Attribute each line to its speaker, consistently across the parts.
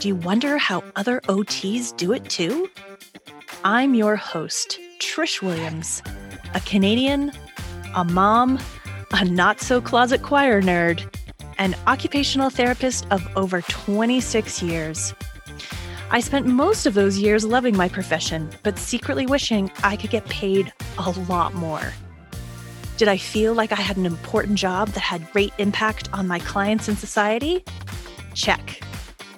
Speaker 1: Do you wonder how other OTs do it too? I'm your host, Trish Williams, a Canadian, a mom, a not so closet choir nerd, an occupational therapist of over 26 years. I spent most of those years loving my profession, but secretly wishing I could get paid a lot more. Did I feel like I had an important job that had great impact on my clients and society? Check.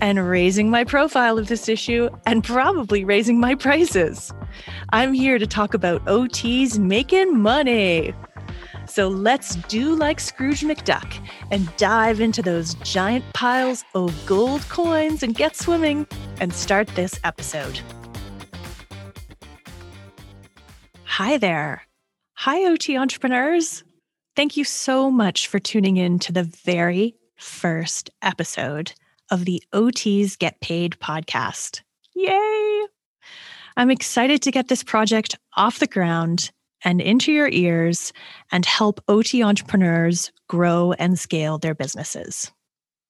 Speaker 1: and raising my profile of this issue and probably raising my prices. I'm here to talk about OTs making money. So let's do like Scrooge McDuck and dive into those giant piles of gold coins and get swimming and start this episode. Hi there. Hi, OT entrepreneurs. Thank you so much for tuning in to the very first episode of the OTs Get Paid podcast. Yay! I'm excited to get this project off the ground and into your ears and help OT entrepreneurs grow and scale their businesses.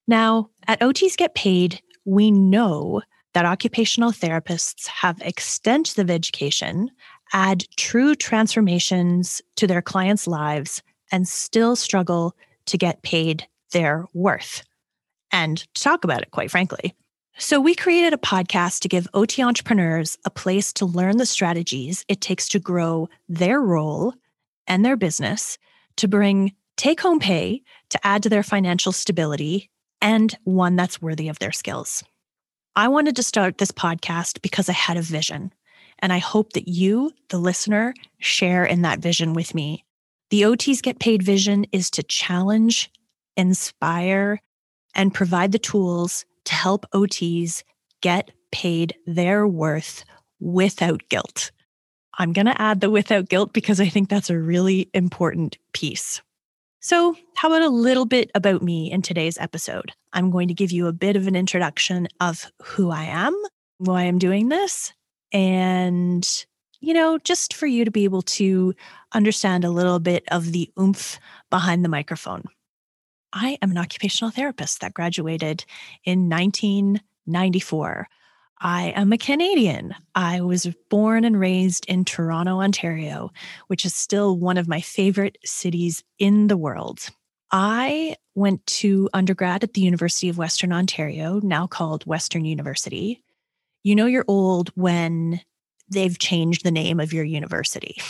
Speaker 1: Now, at OTs Get Paid, we know that occupational therapists have extensive education add true transformations to their clients' lives and still struggle to get paid their worth and to talk about it, quite frankly. So, we created a podcast to give OT entrepreneurs a place to learn the strategies it takes to grow their role and their business to bring take home pay to add to their financial stability and one that's worthy of their skills. I wanted to start this podcast because I had a vision. And I hope that you, the listener, share in that vision with me. The OTs Get Paid vision is to challenge, inspire, and provide the tools to help OTs get paid their worth without guilt. I'm going to add the without guilt because I think that's a really important piece. So, how about a little bit about me in today's episode? I'm going to give you a bit of an introduction of who I am, why I'm doing this, and you know, just for you to be able to understand a little bit of the oomph behind the microphone. I am an occupational therapist that graduated in 1994. I am a Canadian. I was born and raised in Toronto, Ontario, which is still one of my favorite cities in the world. I went to undergrad at the University of Western Ontario, now called Western University you know you're old when they've changed the name of your university.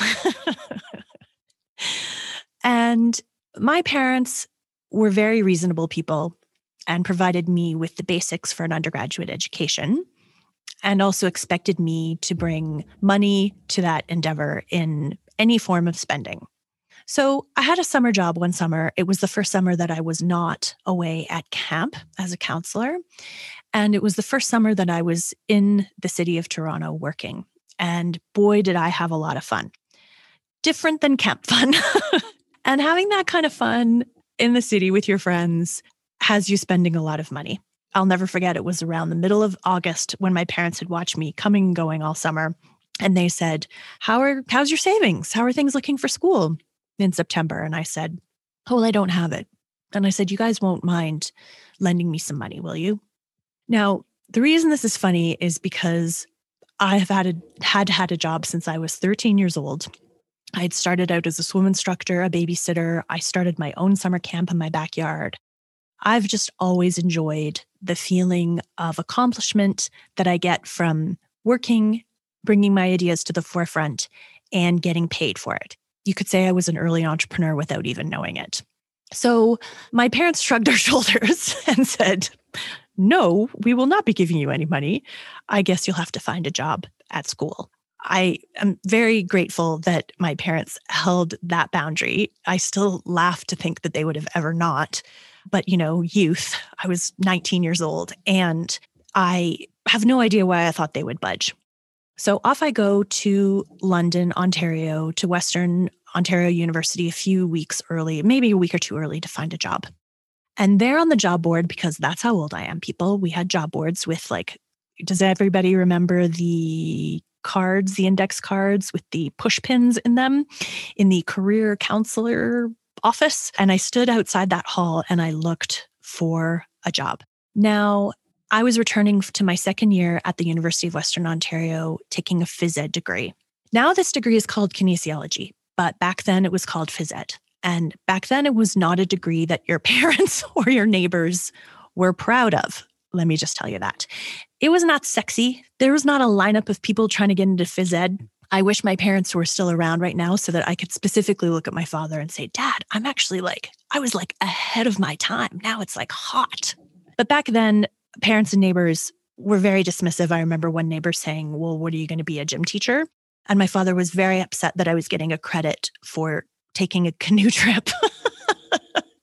Speaker 1: and my parents were very reasonable people and provided me with the basics for an undergraduate education and also expected me to bring money to that endeavor in any form of spending. So I had a summer job one summer. It was the first summer that I was not away at camp as a counselor. And it was the first summer that I was in the city of Toronto working. And boy, did I have a lot of fun. Different than camp fun. and having that kind of fun in the city with your friends has you spending a lot of money. I'll never forget it was around the middle of August when my parents had watched me coming and going all summer. And they said, How are how's your savings? How are things looking for school in September? And I said, Oh, well, I don't have it. And I said, You guys won't mind lending me some money, will you? Now, the reason this is funny is because I have had a, had had a job since I was 13 years old. I had started out as a swim instructor, a babysitter. I started my own summer camp in my backyard. I've just always enjoyed the feeling of accomplishment that I get from working bringing my ideas to the forefront and getting paid for it. You could say I was an early entrepreneur without even knowing it. So my parents shrugged their shoulders and said, No, we will not be giving you any money. I guess you'll have to find a job at school. I am very grateful that my parents held that boundary. I still laugh to think that they would have ever not. But, you know, youth, I was 19 years old and I have no idea why I thought they would budge. So off I go to London, Ontario, to Western Ontario University a few weeks early, maybe a week or two early to find a job. And there on the job board, because that's how old I am, people, we had job boards with like, does everybody remember the cards, the index cards with the push pins in them in the career counselor office? And I stood outside that hall and I looked for a job. Now, I was returning to my second year at the University of Western Ontario taking a phys ed degree. Now, this degree is called kinesiology, but back then it was called phys ed. And back then it was not a degree that your parents or your neighbors were proud of. Let me just tell you that. It was not sexy. There was not a lineup of people trying to get into phys ed. I wish my parents were still around right now so that I could specifically look at my father and say, Dad, I'm actually like, I was like ahead of my time. Now it's like hot. But back then, parents and neighbors were very dismissive. I remember one neighbor saying, Well, what are you going to be, a gym teacher? And my father was very upset that I was getting a credit for taking a canoe trip.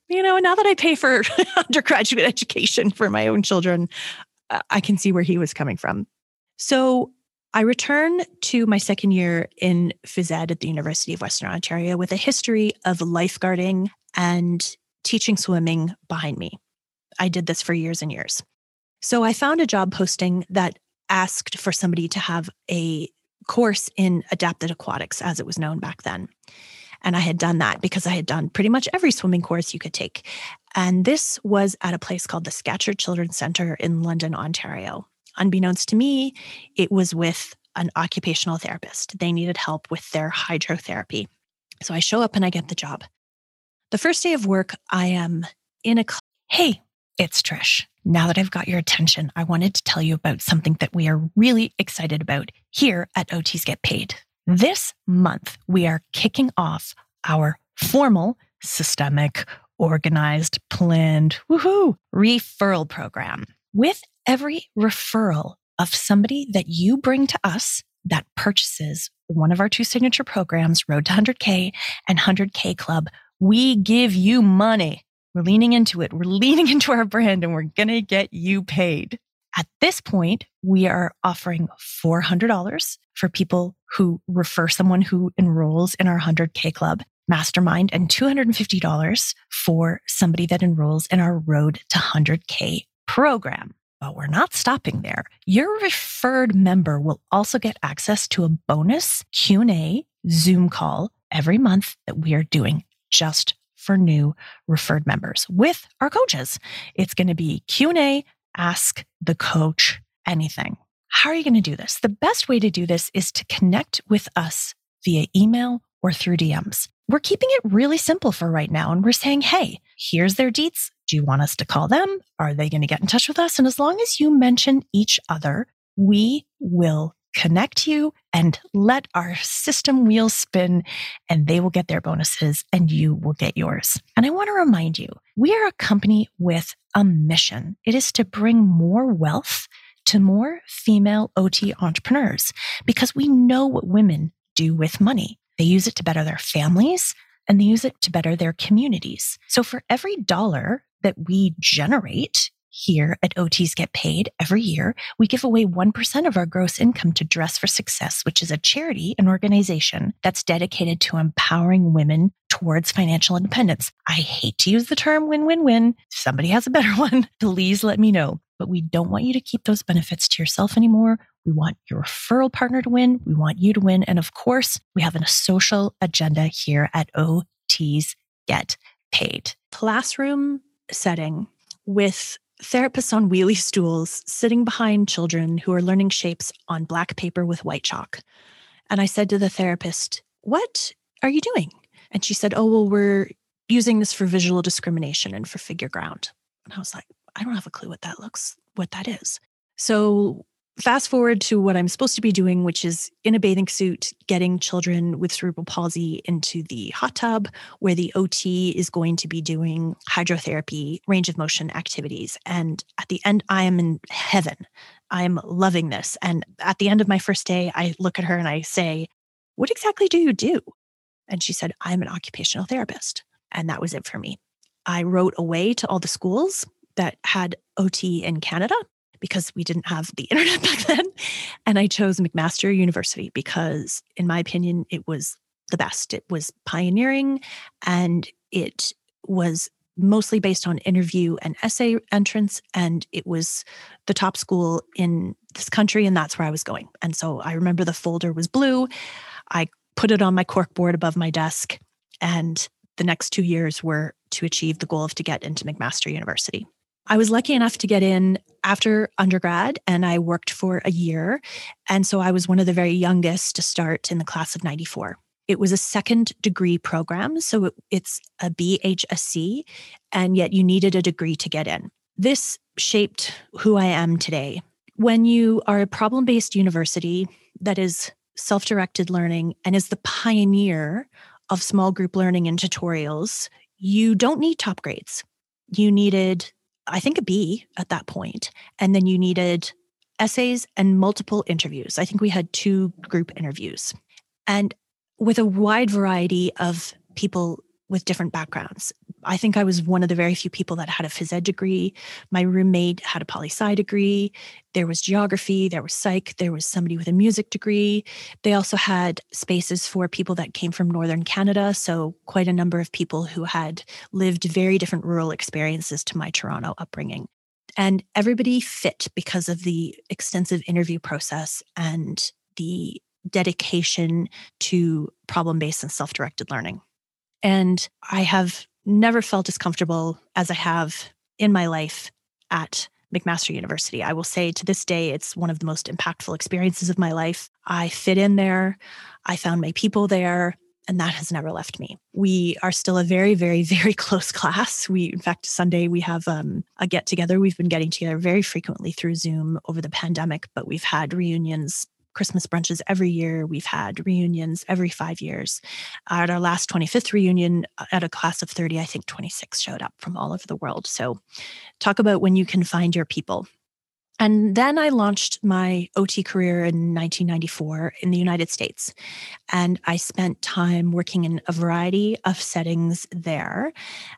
Speaker 1: you know, now that I pay for undergraduate education for my own children, Uh, I can see where he was coming from. So I return to my second year in phys ed at the University of Western Ontario with a history of lifeguarding and teaching swimming behind me. I did this for years and years. So I found a job posting that asked for somebody to have a course in adapted aquatics, as it was known back then. And I had done that because I had done pretty much every swimming course you could take. And this was at a place called the Scatcherd Children's Center in London, Ontario. Unbeknownst to me, it was with an occupational therapist. They needed help with their hydrotherapy. So I show up and I get the job. The first day of work, I am in a. Cl- hey, it's Trish. Now that I've got your attention, I wanted to tell you about something that we are really excited about here at OTs Get Paid. This month, we are kicking off our formal, systemic, organized, planned, woohoo, referral program. With every referral of somebody that you bring to us that purchases one of our two signature programs, Road to 100K and 100K Club, we give you money. We're leaning into it. We're leaning into our brand and we're going to get you paid. At this point, we are offering $400 for people who refer someone who enrolls in our 100K club mastermind and $250 for somebody that enrolls in our road to 100K program. But we're not stopping there. Your referred member will also get access to a bonus Q&A Zoom call every month that we are doing just for new referred members with our coaches. It's going to be Q&A, ask the coach anything. How are you going to do this? The best way to do this is to connect with us via email or through DMs. We're keeping it really simple for right now. And we're saying, hey, here's their deets. Do you want us to call them? Are they going to get in touch with us? And as long as you mention each other, we will connect you and let our system wheels spin and they will get their bonuses and you will get yours. And I want to remind you, we are a company with a mission. It is to bring more wealth to more female OT entrepreneurs because we know what women do with money. They use it to better their families and they use it to better their communities. So for every dollar that we generate here at OTs Get Paid every year, we give away 1% of our gross income to Dress for Success, which is a charity and organization that's dedicated to empowering women towards financial independence. I hate to use the term win win win. If somebody has a better one, please let me know. But we don't want you to keep those benefits to yourself anymore. We want your referral partner to win. We want you to win. And of course, we have a social agenda here at OTs Get Paid. Classroom setting with therapists on wheelie stools sitting behind children who are learning shapes on black paper with white chalk. And I said to the therapist, What are you doing? And she said, Oh, well, we're using this for visual discrimination and for figure ground. And I was like, I don't have a clue what that looks, what that is. So fast forward to what I'm supposed to be doing, which is in a bathing suit, getting children with cerebral palsy into the hot tub, where the OT is going to be doing hydrotherapy, range of motion activities. And at the end, I am in heaven. I'm loving this. And at the end of my first day, I look at her and I say, What exactly do you do? And she said, I'm an occupational therapist. And that was it for me. I wrote away to all the schools that had OT in Canada because we didn't have the internet back then. And I chose McMaster University because, in my opinion, it was the best. It was pioneering and it was mostly based on interview and essay entrance. And it was the top school in this country. And that's where I was going. And so I remember the folder was blue. I put it on my corkboard above my desk. And the next two years were to achieve the goal of to get into McMaster University. I was lucky enough to get in after undergrad and I worked for a year. And so I was one of the very youngest to start in the class of 94. It was a second degree program. So it, it's a BHSC, and yet you needed a degree to get in. This shaped who I am today. When you are a problem based university that is self directed learning and is the pioneer of small group learning and tutorials, you don't need top grades. You needed I think a B at that point. And then you needed essays and multiple interviews. I think we had two group interviews. And with a wide variety of people with different backgrounds. I think I was one of the very few people that had a phys ed degree. My roommate had a poli sci degree. There was geography, there was psych, there was somebody with a music degree. They also had spaces for people that came from Northern Canada. So, quite a number of people who had lived very different rural experiences to my Toronto upbringing. And everybody fit because of the extensive interview process and the dedication to problem based and self directed learning. And I have never felt as comfortable as I have in my life at McMaster University. I will say to this day, it's one of the most impactful experiences of my life. I fit in there, I found my people there. And that has never left me. We are still a very, very, very close class. We, in fact, Sunday we have um, a get together. We've been getting together very frequently through Zoom over the pandemic, but we've had reunions Christmas brunches every year. We've had reunions every five years. At our last 25th reunion, uh, at a class of 30, I think 26 showed up from all over the world. So, talk about when you can find your people. And then I launched my OT career in 1994 in the United States. And I spent time working in a variety of settings there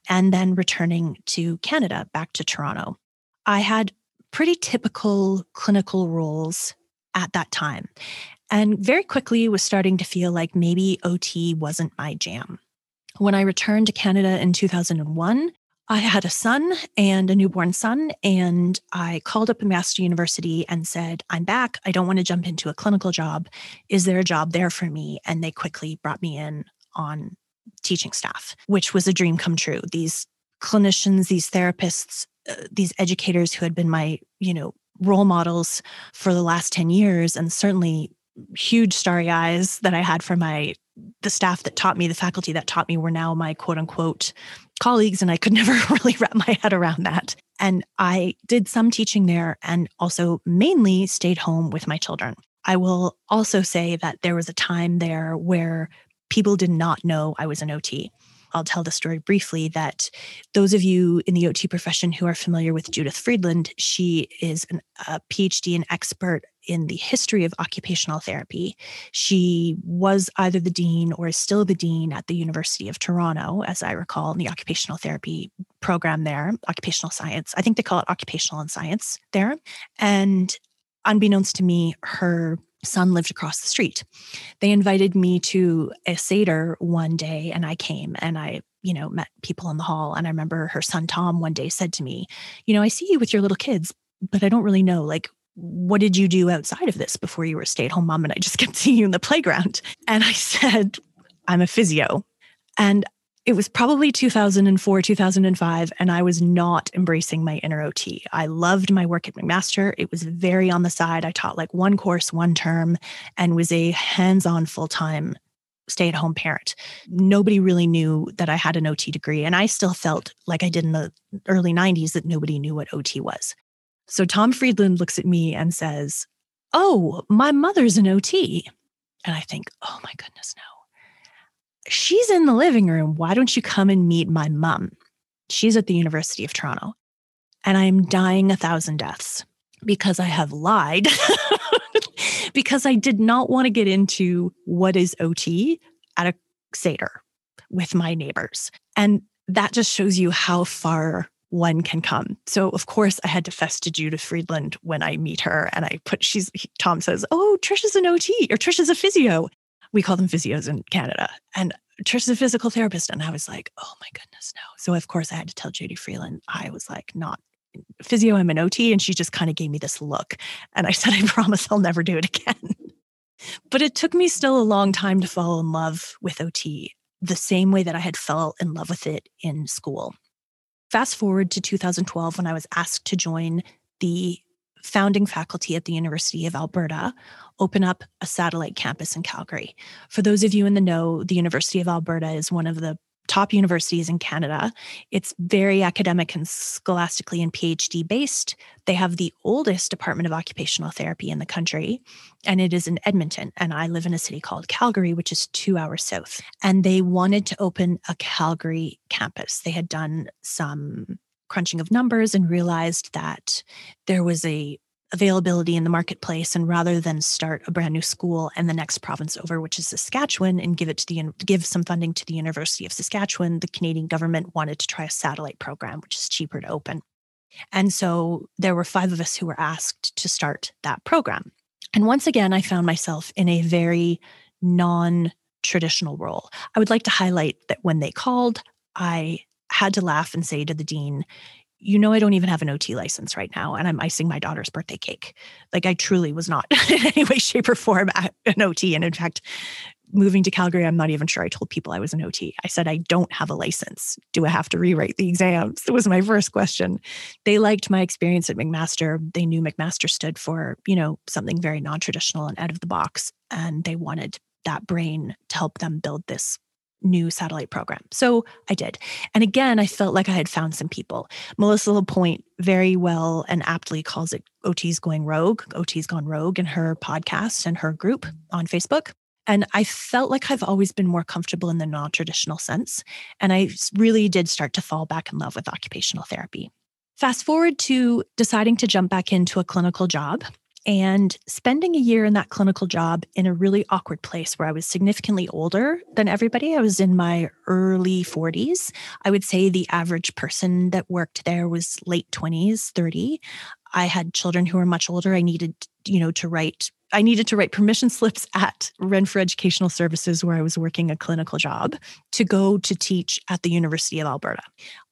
Speaker 1: and then returning to Canada, back to Toronto. I had pretty typical clinical roles at that time. And very quickly was starting to feel like maybe OT wasn't my jam. When I returned to Canada in 2001, I had a son and a newborn son, and I called up McMaster University and said, I'm back. I don't want to jump into a clinical job. Is there a job there for me? And they quickly brought me in on teaching staff, which was a dream come true. These clinicians, these therapists, uh, these educators who had been my, you know, role models for the last 10 years and certainly huge starry eyes that I had for my the staff that taught me, the faculty that taught me were now my quote unquote colleagues and I could never really wrap my head around that. And I did some teaching there and also mainly stayed home with my children. I will also say that there was a time there where people did not know I was an OT. I'll tell the story briefly that those of you in the OT profession who are familiar with Judith Friedland, she is an, a PhD and expert in the history of occupational therapy. She was either the dean or is still the dean at the University of Toronto, as I recall, in the occupational therapy program there, occupational science. I think they call it occupational and science there. And unbeknownst to me, her son lived across the street. They invited me to a Seder one day, and I came and I, you know, met people in the hall. And I remember her son Tom one day said to me, You know, I see you with your little kids, but I don't really know, like, what did you do outside of this before you were a stay at home mom? And I just kept seeing you in the playground. And I said, I'm a physio. And it was probably 2004, 2005, and I was not embracing my inner OT. I loved my work at McMaster. It was very on the side. I taught like one course, one term, and was a hands on full time stay at home parent. Nobody really knew that I had an OT degree. And I still felt like I did in the early 90s that nobody knew what OT was. So Tom Friedland looks at me and says, Oh, my mother's an OT. And I think, oh my goodness, no. She's in the living room. Why don't you come and meet my mom? She's at the University of Toronto. And I'm dying a thousand deaths because I have lied, because I did not want to get into what is OT at a Seder with my neighbors. And that just shows you how far one can come. So of course I had to fess to Judith Friedland when I meet her and I put she's Tom says, "Oh, Trisha's an OT or Trisha's a physio." We call them physios in Canada. And Trisha's a physical therapist and I was like, "Oh my goodness, no." So of course I had to tell Judy Friedland I was like not physio I'm an OT and she just kind of gave me this look and I said, "I promise I'll never do it again." but it took me still a long time to fall in love with OT the same way that I had fell in love with it in school. Fast forward to 2012 when I was asked to join the founding faculty at the University of Alberta open up a satellite campus in Calgary. For those of you in the know, the University of Alberta is one of the top universities in Canada. It's very academic and scholastically and PhD based. They have the oldest Department of Occupational Therapy in the country, and it is in Edmonton. And I live in a city called Calgary, which is two hours south. And they wanted to open a Calgary campus. They had done some crunching of numbers and realized that there was a availability in the marketplace and rather than start a brand new school and the next province over which is Saskatchewan and give it to the give some funding to the University of Saskatchewan the Canadian government wanted to try a satellite program which is cheaper to open. And so there were five of us who were asked to start that program. And once again I found myself in a very non traditional role. I would like to highlight that when they called I had to laugh and say to the dean you know, I don't even have an OT license right now, and I'm icing my daughter's birthday cake. Like, I truly was not in any way, shape, or form an OT. And in fact, moving to Calgary, I'm not even sure I told people I was an OT. I said, I don't have a license. Do I have to rewrite the exams? That was my first question. They liked my experience at McMaster. They knew McMaster stood for, you know, something very non traditional and out of the box. And they wanted that brain to help them build this new satellite program. So I did. And again, I felt like I had found some people. Melissa Lapointe very well and aptly calls it OT's going rogue, OT's gone rogue in her podcast and her group on Facebook. And I felt like I've always been more comfortable in the non traditional sense. And I really did start to fall back in love with occupational therapy. Fast forward to deciding to jump back into a clinical job and spending a year in that clinical job in a really awkward place where I was significantly older than everybody. I was in my early 40s. I would say the average person that worked there was late 20s, 30. I had children who were much older. I needed, you know, to write I needed to write permission slips at Renfrew Educational Services, where I was working a clinical job, to go to teach at the University of Alberta.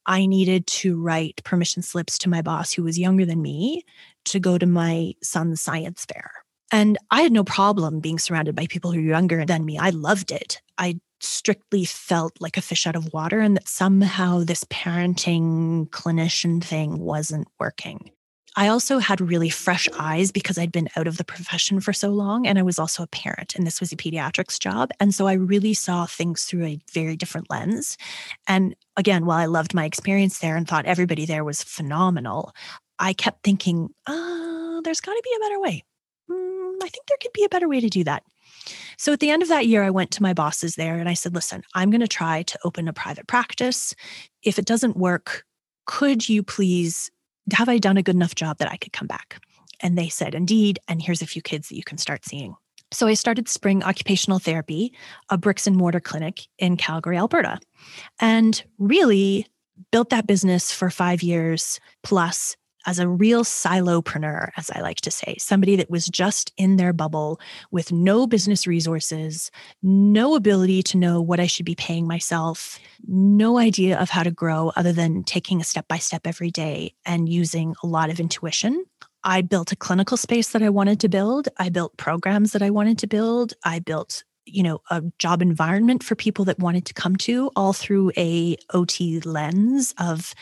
Speaker 1: I needed to write permission slips to my boss, who was younger than me, to go to my son's science fair. And I had no problem being surrounded by people who were younger than me. I loved it. I strictly felt like a fish out of water and that somehow this parenting clinician thing wasn't working. I also had really fresh eyes because I'd been out of the profession for so long. And I was also a parent, and this was a pediatrics job. And so I really saw things through a very different lens. And again, while I loved my experience there and thought everybody there was phenomenal, I kept thinking, uh, there's got to be a better way. Mm, I think there could be a better way to do that. So at the end of that year, I went to my bosses there and I said, listen, I'm going to try to open a private practice. If it doesn't work, could you please have I done a good enough job that I could come back? And they said, Indeed. And here's a few kids that you can start seeing. So I started Spring Occupational Therapy, a bricks and mortar clinic in Calgary, Alberta, and really built that business for five years plus as a real silopreneur, as I like to say, somebody that was just in their bubble with no business resources, no ability to know what I should be paying myself, no idea of how to grow other than taking a step by step every day and using a lot of intuition. I built a clinical space that I wanted to build. I built programs that I wanted to build. I built you know a job environment for people that wanted to come to all through a ot lens of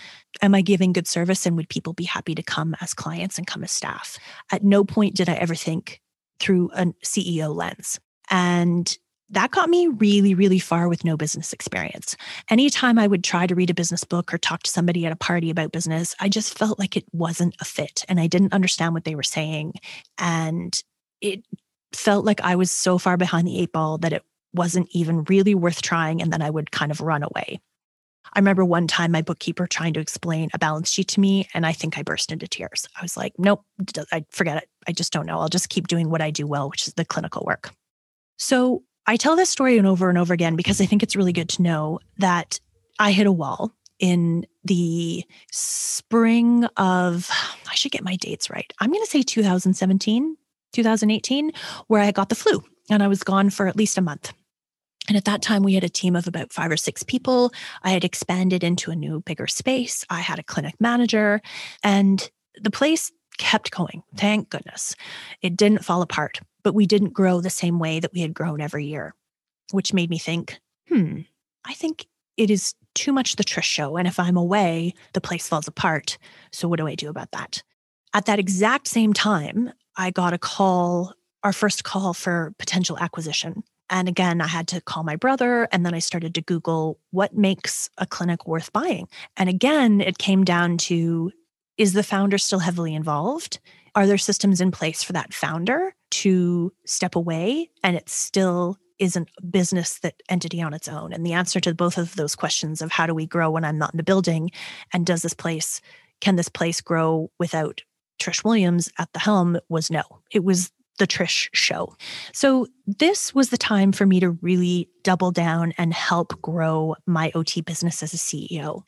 Speaker 1: am i giving good service and would people be happy to come as clients and come as staff at no point did i ever think through a ceo lens and that got me really, really far with no business experience. Anytime I would try to read a business book or talk to somebody at a party about business, I just felt like it wasn't a fit and I didn't understand what they were saying. And it felt like I was so far behind the eight ball that it wasn't even really worth trying. And then I would kind of run away. I remember one time my bookkeeper trying to explain a balance sheet to me, and I think I burst into tears. I was like, nope, I forget it. I just don't know. I'll just keep doing what I do well, which is the clinical work. So I tell this story over and over again because I think it's really good to know that I hit a wall in the spring of, I should get my dates right. I'm going to say 2017, 2018, where I got the flu and I was gone for at least a month. And at that time, we had a team of about five or six people. I had expanded into a new, bigger space. I had a clinic manager, and the place kept going. Thank goodness. It didn't fall apart, but we didn't grow the same way that we had grown every year, which made me think, hmm, I think it is too much the Trish show. And if I'm away, the place falls apart. So what do I do about that? At that exact same time, I got a call, our first call for potential acquisition. And again, I had to call my brother and then I started to Google what makes a clinic worth buying. And again, it came down to is the founder still heavily involved? Are there systems in place for that founder to step away and it still isn't a business that entity on its own? And the answer to both of those questions of how do we grow when I'm not in the building and does this place can this place grow without Trish Williams at the helm was no. It was the Trish show. So, this was the time for me to really double down and help grow my OT business as a CEO,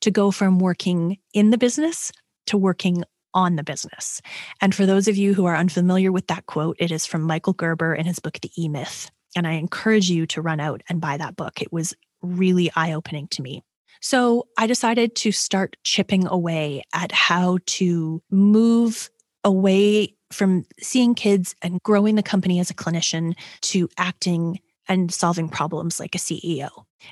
Speaker 1: to go from working in the business to working on the business. And for those of you who are unfamiliar with that quote, it is from Michael Gerber in his book, The E Myth. And I encourage you to run out and buy that book. It was really eye opening to me. So I decided to start chipping away at how to move away from seeing kids and growing the company as a clinician to acting and solving problems like a CEO.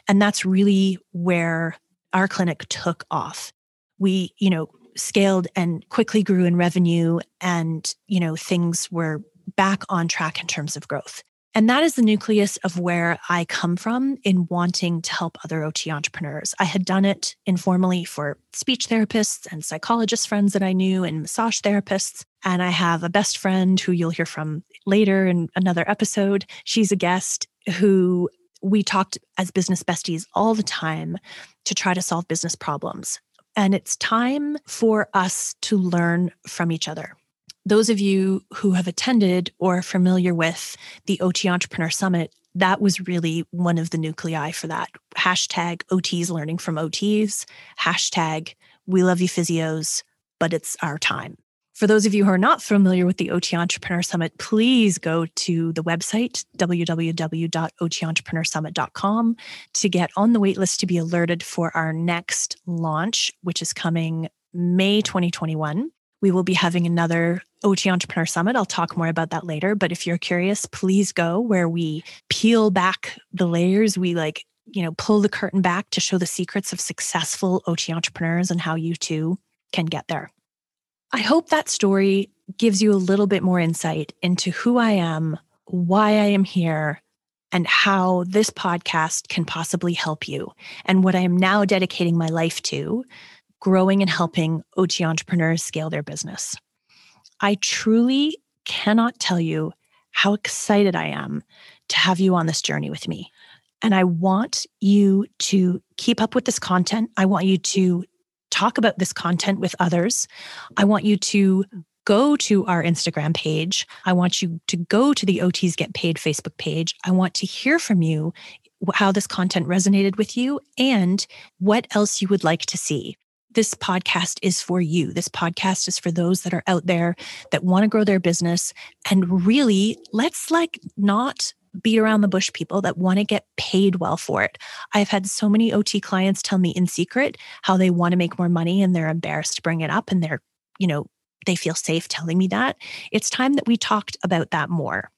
Speaker 1: And that's really where our clinic took off. We, you know, scaled and quickly grew in revenue and, you know, things were back on track in terms of growth. And that is the nucleus of where I come from in wanting to help other OT entrepreneurs. I had done it informally for speech therapists and psychologist friends that I knew and massage therapists. And I have a best friend who you'll hear from later in another episode. She's a guest who we talked as business besties all the time to try to solve business problems. And it's time for us to learn from each other those of you who have attended or are familiar with the OT Entrepreneur Summit, that was really one of the nuclei for that. Hashtag OTs learning from OTs, hashtag we love you physios, but it's our time. For those of you who are not familiar with the OT Entrepreneur Summit, please go to the website, www.otentrepreneurssummit.com, to get on the waitlist to be alerted for our next launch, which is coming May 2021. We will be having another OT Entrepreneur Summit. I'll talk more about that later. But if you're curious, please go where we peel back the layers. We like, you know, pull the curtain back to show the secrets of successful OT entrepreneurs and how you too can get there. I hope that story gives you a little bit more insight into who I am, why I am here, and how this podcast can possibly help you, and what I am now dedicating my life to growing and helping OT entrepreneurs scale their business. I truly cannot tell you how excited I am to have you on this journey with me. And I want you to keep up with this content. I want you to talk about this content with others. I want you to go to our Instagram page. I want you to go to the OTs Get Paid Facebook page. I want to hear from you how this content resonated with you and what else you would like to see this podcast is for you. This podcast is for those that are out there that want to grow their business. And really, let's like not beat around the bush people that want to get paid well for it. I've had so many OT clients tell me in secret how they want to make more money and they're embarrassed to bring it up and they're, you know, they feel safe telling me that. It's time that we talked about that more.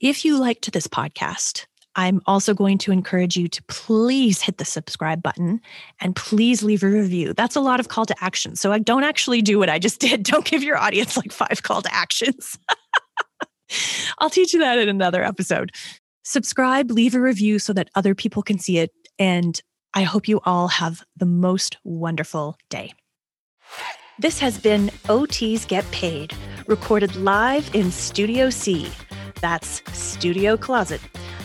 Speaker 1: If you liked this podcast, I'm also going to encourage you to please hit the subscribe button and please leave a review. That's a lot of call to action. So I don't actually do what I just did. Don't give your audience like five call to actions. I'll teach you that in another episode. Subscribe, leave a review so that other people can see it. And I hope you all have the most wonderful day. This has been OTs Get Paid, recorded live in Studio C. That's Studio Closet.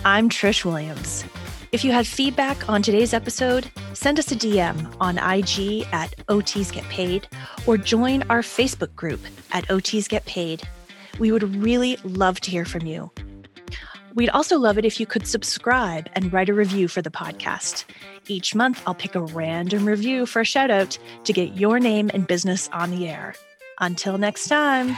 Speaker 1: I'm Trish Williams. If you had feedback on today's episode, send us a DM on IG at OTs Get Paid or join our Facebook group at OTs Get Paid. We would really love to hear from you. We'd also love it if you could subscribe and write a review for the podcast. Each month, I'll pick a random review for a shout out to get your name and business on the air. Until next time.